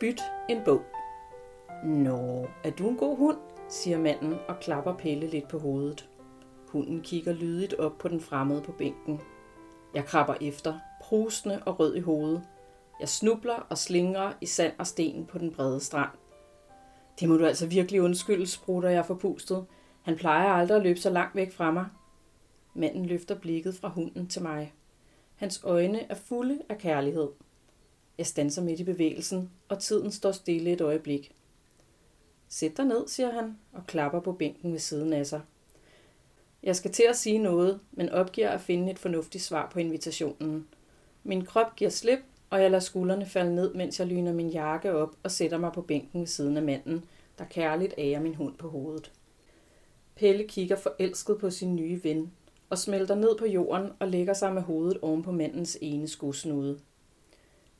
Byt en bog. Nå, er du en god hund? siger manden og klapper Pelle lidt på hovedet. Hunden kigger lydigt op på den fremmede på bænken. Jeg krabber efter, prusende og rød i hovedet. Jeg snubler og slingrer i sand og sten på den brede strand. Det må du altså virkelig undskylde, sprutter jeg forpustet. Han plejer aldrig at løbe så langt væk fra mig. Manden løfter blikket fra hunden til mig. Hans øjne er fulde af kærlighed. Jeg stanser midt i bevægelsen, og tiden står stille et øjeblik. Sæt dig ned, siger han, og klapper på bænken ved siden af sig. Jeg skal til at sige noget, men opgiver at finde et fornuftigt svar på invitationen. Min krop giver slip, og jeg lader skuldrene falde ned, mens jeg lyner min jakke op og sætter mig på bænken ved siden af manden, der kærligt ærer min hund på hovedet. Pelle kigger forelsket på sin nye ven og smelter ned på jorden og lægger sig med hovedet oven på mandens ene skosnude.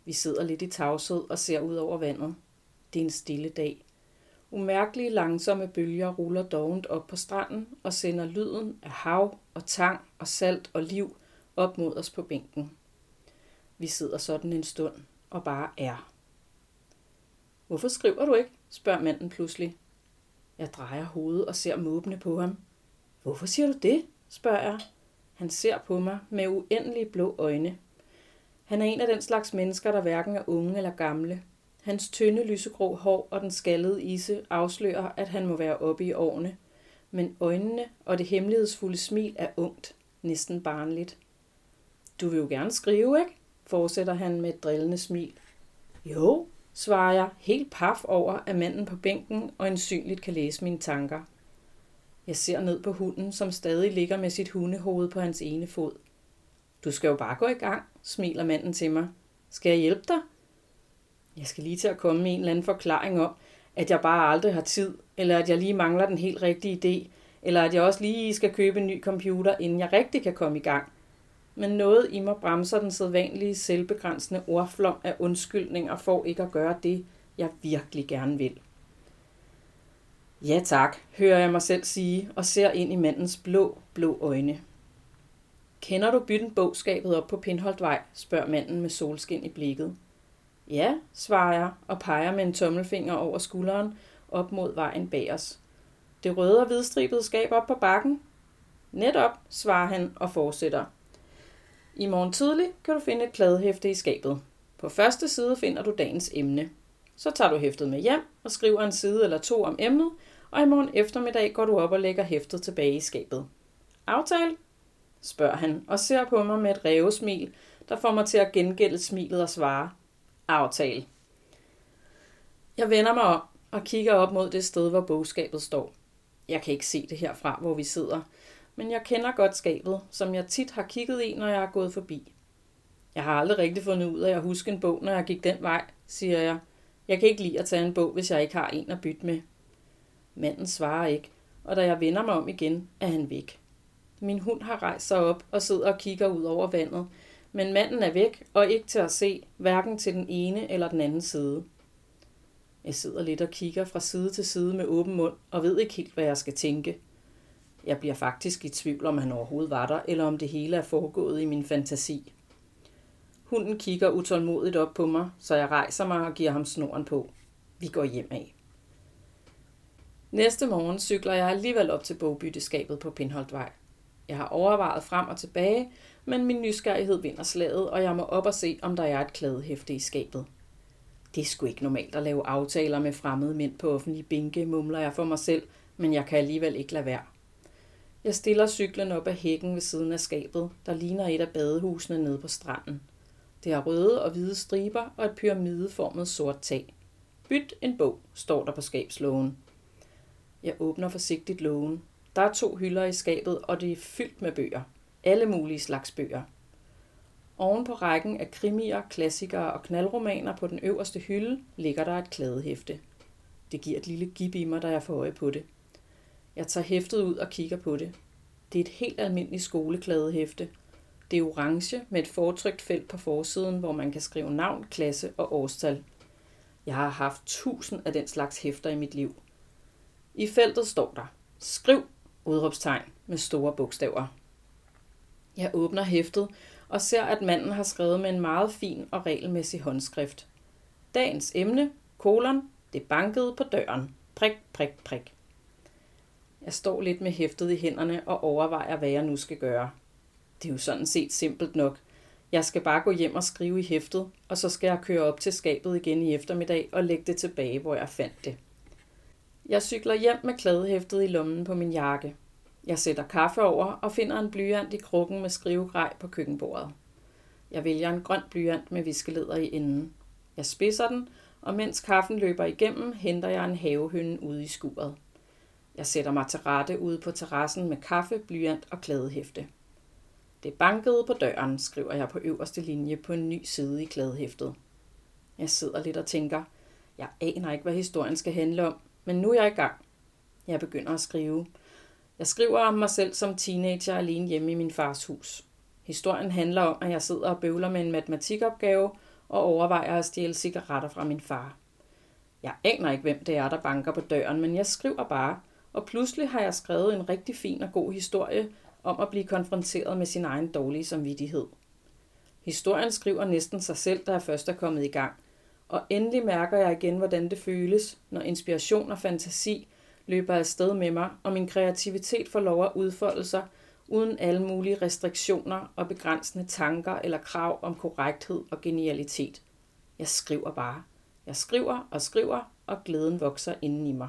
Vi sidder lidt i tavshed og ser ud over vandet. Det er en stille dag. Umærkelige langsomme bølger ruller dovent op på stranden og sender lyden af hav og tang og salt og liv op mod os på bænken. Vi sidder sådan en stund og bare er. Hvorfor skriver du ikke? spørger manden pludselig. Jeg drejer hovedet og ser måbende på ham. Hvorfor siger du det? spørger jeg. Han ser på mig med uendelige blå øjne. Han er en af den slags mennesker, der hverken er unge eller gamle. Hans tynde lysegrå hår og den skaldede isse afslører, at han må være oppe i årene. Men øjnene og det hemmelighedsfulde smil er ungt, næsten barnligt. Du vil jo gerne skrive, ikke? fortsætter han med et drillende smil. Jo, svarer jeg, helt paf over, at manden på bænken og ensynligt kan læse mine tanker. Jeg ser ned på hunden, som stadig ligger med sit hundehoved på hans ene fod. Du skal jo bare gå i gang, smiler manden til mig. Skal jeg hjælpe dig? Jeg skal lige til at komme med en eller anden forklaring om, at jeg bare aldrig har tid, eller at jeg lige mangler den helt rigtige idé, eller at jeg også lige skal købe en ny computer, inden jeg rigtig kan komme i gang. Men noget i mig bremser den sædvanlige selvbegrænsende ordflom af undskyldninger for ikke at gøre det, jeg virkelig gerne vil. Ja tak, hører jeg mig selv sige og ser ind i mandens blå, blå øjne. Kender du bytten bogskabet op på Pindholtvej, spørger manden med solskin i blikket. Ja, svarer jeg og peger med en tommelfinger over skulderen op mod vejen bag os. Det røde og hvidstribede skab op på bakken? Netop, svarer han og fortsætter. I morgen tidlig kan du finde et kladehæfte i skabet. På første side finder du dagens emne. Så tager du hæftet med hjem og skriver en side eller to om emnet, og i morgen eftermiddag går du op og lægger hæftet tilbage i skabet. Aftale? Spørger han og ser på mig med et revesmil, der får mig til at gengælde smilet og svare. Aftale. Jeg vender mig om og kigger op mod det sted, hvor bogskabet står. Jeg kan ikke se det herfra, hvor vi sidder, men jeg kender godt skabet, som jeg tit har kigget i, når jeg er gået forbi. Jeg har aldrig rigtig fundet ud af at huske en bog, når jeg gik den vej, siger jeg. Jeg kan ikke lide at tage en bog, hvis jeg ikke har en at bytte med. Manden svarer ikke, og da jeg vender mig om igen, er han væk. Min hund har rejst sig op og sidder og kigger ud over vandet, men manden er væk og ikke til at se, hverken til den ene eller den anden side. Jeg sidder lidt og kigger fra side til side med åben mund og ved ikke helt, hvad jeg skal tænke. Jeg bliver faktisk i tvivl, om han overhovedet var der, eller om det hele er foregået i min fantasi. Hunden kigger utålmodigt op på mig, så jeg rejser mig og giver ham snoren på. Vi går hjem af. Næste morgen cykler jeg alligevel op til bogbytteskabet på Pindholtvej. Jeg har overvejet frem og tilbage, men min nysgerrighed vinder slaget, og jeg må op og se, om der er et klædehæfte i skabet. Det er sgu ikke normalt at lave aftaler med fremmede mænd på offentlige bænke, mumler jeg for mig selv, men jeg kan alligevel ikke lade være. Jeg stiller cyklen op ad hækken ved siden af skabet, der ligner et af badehusene nede på stranden. Det har røde og hvide striber og et pyramideformet sort tag. Byt en bog, står der på skabslågen. Jeg åbner forsigtigt lågen. Der er to hylder i skabet, og det er fyldt med bøger. Alle mulige slags bøger. Oven på rækken af krimier, klassikere og knaldromaner på den øverste hylde ligger der et kladehæfte. Det giver et lille gib i mig, da jeg får øje på det. Jeg tager hæftet ud og kigger på det. Det er et helt almindeligt skolekladehæfte. Det er orange med et fortrykt felt på forsiden, hvor man kan skrive navn, klasse og årstal. Jeg har haft tusind af den slags hæfter i mit liv. I feltet står der, skriv, udråbstegn med store bogstaver. Jeg åbner hæftet og ser, at manden har skrevet med en meget fin og regelmæssig håndskrift. Dagens emne, Kolon, det bankede på døren. Prik, prik, prik. Jeg står lidt med hæftet i hænderne og overvejer, hvad jeg nu skal gøre. Det er jo sådan set simpelt nok. Jeg skal bare gå hjem og skrive i hæftet, og så skal jeg køre op til skabet igen i eftermiddag og lægge det tilbage, hvor jeg fandt det. Jeg cykler hjem med kladehæftet i lommen på min jakke. Jeg sætter kaffe over og finder en blyant i krukken med skrivegrej på køkkenbordet. Jeg vælger en grøn blyant med viskeleder i enden. Jeg spidser den, og mens kaffen løber igennem, henter jeg en havehønne ude i skuret. Jeg sætter mig til rette ude på terrassen med kaffe, blyant og kladehæfte. Det bankede på døren, skriver jeg på øverste linje på en ny side i kladehæftet. Jeg sidder lidt og tænker, jeg aner ikke, hvad historien skal handle om, men nu er jeg i gang. Jeg begynder at skrive. Jeg skriver om mig selv som teenager alene hjemme i min fars hus. Historien handler om, at jeg sidder og bøvler med en matematikopgave og overvejer at stjæle cigaretter fra min far. Jeg aner ikke, hvem det er, der banker på døren, men jeg skriver bare, og pludselig har jeg skrevet en rigtig fin og god historie om at blive konfronteret med sin egen dårlige samvittighed. Historien skriver næsten sig selv, da jeg først er kommet i gang, og endelig mærker jeg igen, hvordan det føles, når inspiration og fantasi løber afsted med mig, og min kreativitet får lov at udfolde sig uden alle mulige restriktioner og begrænsende tanker eller krav om korrekthed og genialitet. Jeg skriver bare. Jeg skriver og skriver, og glæden vokser inden i mig.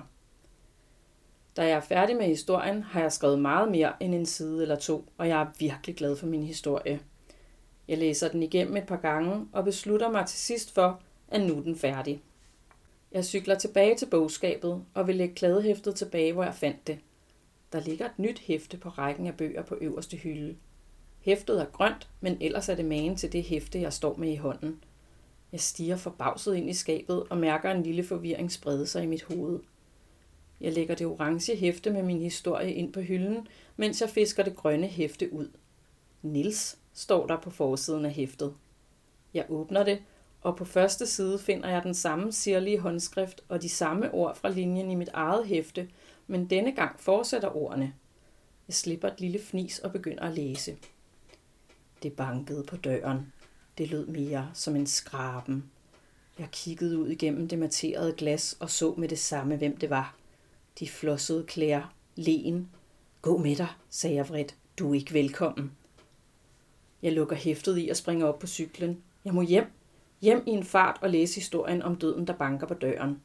Da jeg er færdig med historien, har jeg skrevet meget mere end en side eller to, og jeg er virkelig glad for min historie. Jeg læser den igennem et par gange og beslutter mig til sidst for, at nu er den færdig. Jeg cykler tilbage til bogskabet og vil lægge kladehæftet tilbage, hvor jeg fandt det. Der ligger et nyt hæfte på rækken af bøger på øverste hylde. Hæftet er grønt, men ellers er det magen til det hæfte, jeg står med i hånden. Jeg stiger forbavset ind i skabet og mærker en lille forvirring sprede sig i mit hoved. Jeg lægger det orange hæfte med min historie ind på hylden, mens jeg fisker det grønne hæfte ud. Nils står der på forsiden af hæftet. Jeg åbner det, og på første side finder jeg den samme sirlige håndskrift og de samme ord fra linjen i mit eget hæfte, men denne gang fortsætter ordene. Jeg slipper et lille fnis og begynder at læse. Det bankede på døren. Det lød mere som en skraben. Jeg kiggede ud igennem det materede glas og så med det samme, hvem det var. De flossede klæder, len. Gå med dig, sagde jeg vredt. Du er ikke velkommen. Jeg lukker hæftet i og springer op på cyklen. Jeg må hjem. Hjem i en fart og læse historien om døden, der banker på døren.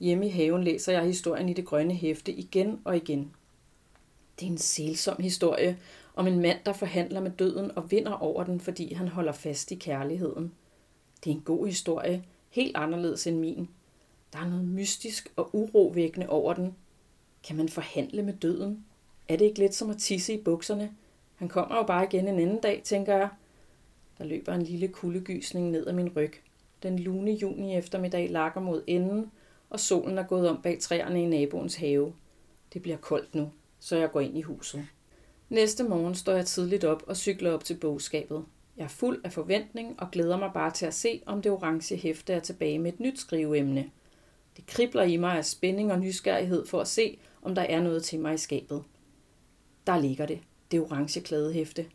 Hjemme i haven læser jeg historien i det grønne hæfte igen og igen. Det er en selsom historie om en mand, der forhandler med døden og vinder over den, fordi han holder fast i kærligheden. Det er en god historie, helt anderledes end min. Der er noget mystisk og urovækkende over den. Kan man forhandle med døden? Er det ikke lidt som at tisse i bukserne? Han kommer jo bare igen en anden dag, tænker jeg. Der løber en lille kuldegysning ned ad min ryg. Den lune juni eftermiddag lakker mod enden, og solen er gået om bag træerne i naboens have. Det bliver koldt nu, så jeg går ind i huset. Næste morgen står jeg tidligt op og cykler op til bogskabet. Jeg er fuld af forventning og glæder mig bare til at se, om det orange hæfte er tilbage med et nyt skriveemne. Det kribler i mig af spænding og nysgerrighed for at se, om der er noget til mig i skabet. Der ligger det, det orange klædehæfte.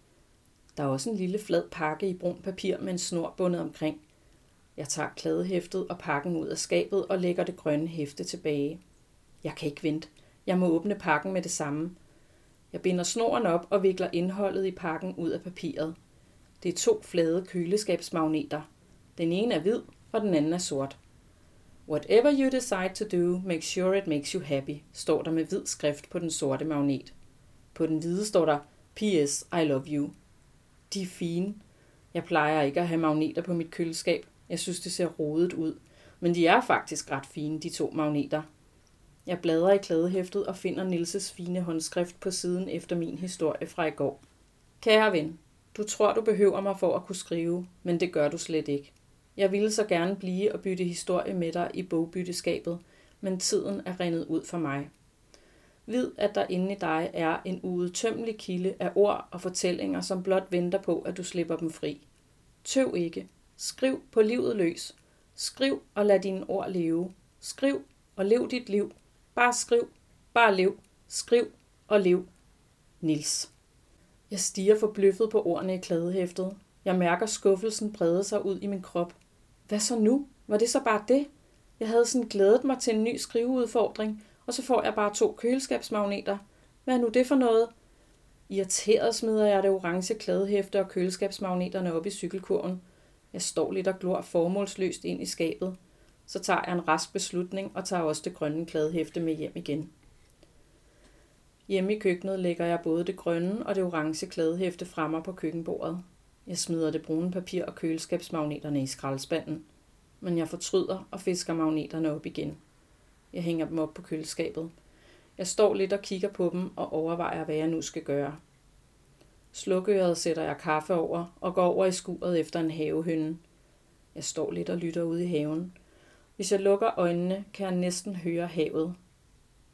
Der er også en lille flad pakke i brun papir med en snor bundet omkring. Jeg tager kladehæftet og pakken ud af skabet og lægger det grønne hæfte tilbage. Jeg kan ikke vente. Jeg må åbne pakken med det samme. Jeg binder snoren op og vikler indholdet i pakken ud af papiret. Det er to flade køleskabsmagneter. Den ene er hvid, og den anden er sort. Whatever you decide to do, make sure it makes you happy, står der med hvid skrift på den sorte magnet. På den hvide står der, P.S. I love you. De er fine. Jeg plejer ikke at have magneter på mit køleskab. Jeg synes, det ser rodet ud. Men de er faktisk ret fine, de to magneter. Jeg bladrer i klædehæftet og finder Nilses fine håndskrift på siden efter min historie fra i går. Kære ven, du tror, du behøver mig for at kunne skrive, men det gør du slet ikke. Jeg ville så gerne blive og bytte historie med dig i bogbytteskabet, men tiden er rendet ud for mig. Vid, at der inde i dig er en uudtømmelig kilde af ord og fortællinger, som blot venter på, at du slipper dem fri. Tøv ikke. Skriv på livet løs. Skriv og lad dine ord leve. Skriv og lev dit liv. Bare skriv. Bare lev. Skriv og lev. Nils. Jeg stiger forbløffet på ordene i kladehæftet. Jeg mærker skuffelsen brede sig ud i min krop. Hvad så nu? Var det så bare det? Jeg havde sådan glædet mig til en ny skriveudfordring, og så får jeg bare to køleskabsmagneter. Hvad er nu det for noget? Irriteret smider jeg det orange klædehæfte og køleskabsmagneterne op i cykelkurven. Jeg står lidt og glor formålsløst ind i skabet. Så tager jeg en rask beslutning og tager også det grønne klædehæfte med hjem igen. Hjemme i køkkenet lægger jeg både det grønne og det orange klædehæfte fremme på køkkenbordet. Jeg smider det brune papir og køleskabsmagneterne i skraldespanden. Men jeg fortryder og fisker magneterne op igen. Jeg hænger dem op på køleskabet. Jeg står lidt og kigger på dem og overvejer, hvad jeg nu skal gøre. Slukøret sætter jeg kaffe over og går over i skuret efter en havehønne. Jeg står lidt og lytter ude i haven. Hvis jeg lukker øjnene, kan jeg næsten høre havet.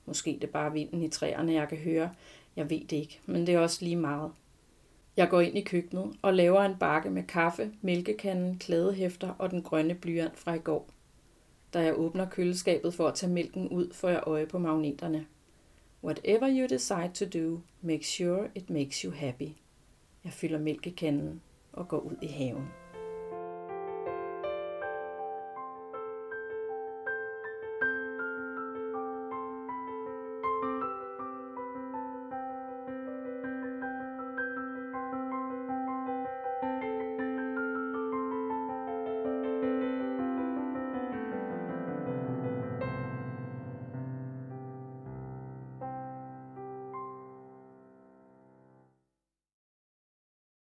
Måske det er bare vinden i træerne, jeg kan høre. Jeg ved det ikke, men det er også lige meget. Jeg går ind i køkkenet og laver en bakke med kaffe, mælkekanden, klædehæfter og den grønne blyant fra i går. Da jeg åbner køleskabet for at tage mælken ud, får jeg øje på magneterne. Whatever you decide to do, make sure it makes you happy. Jeg fylder mælkekanden og går ud i haven.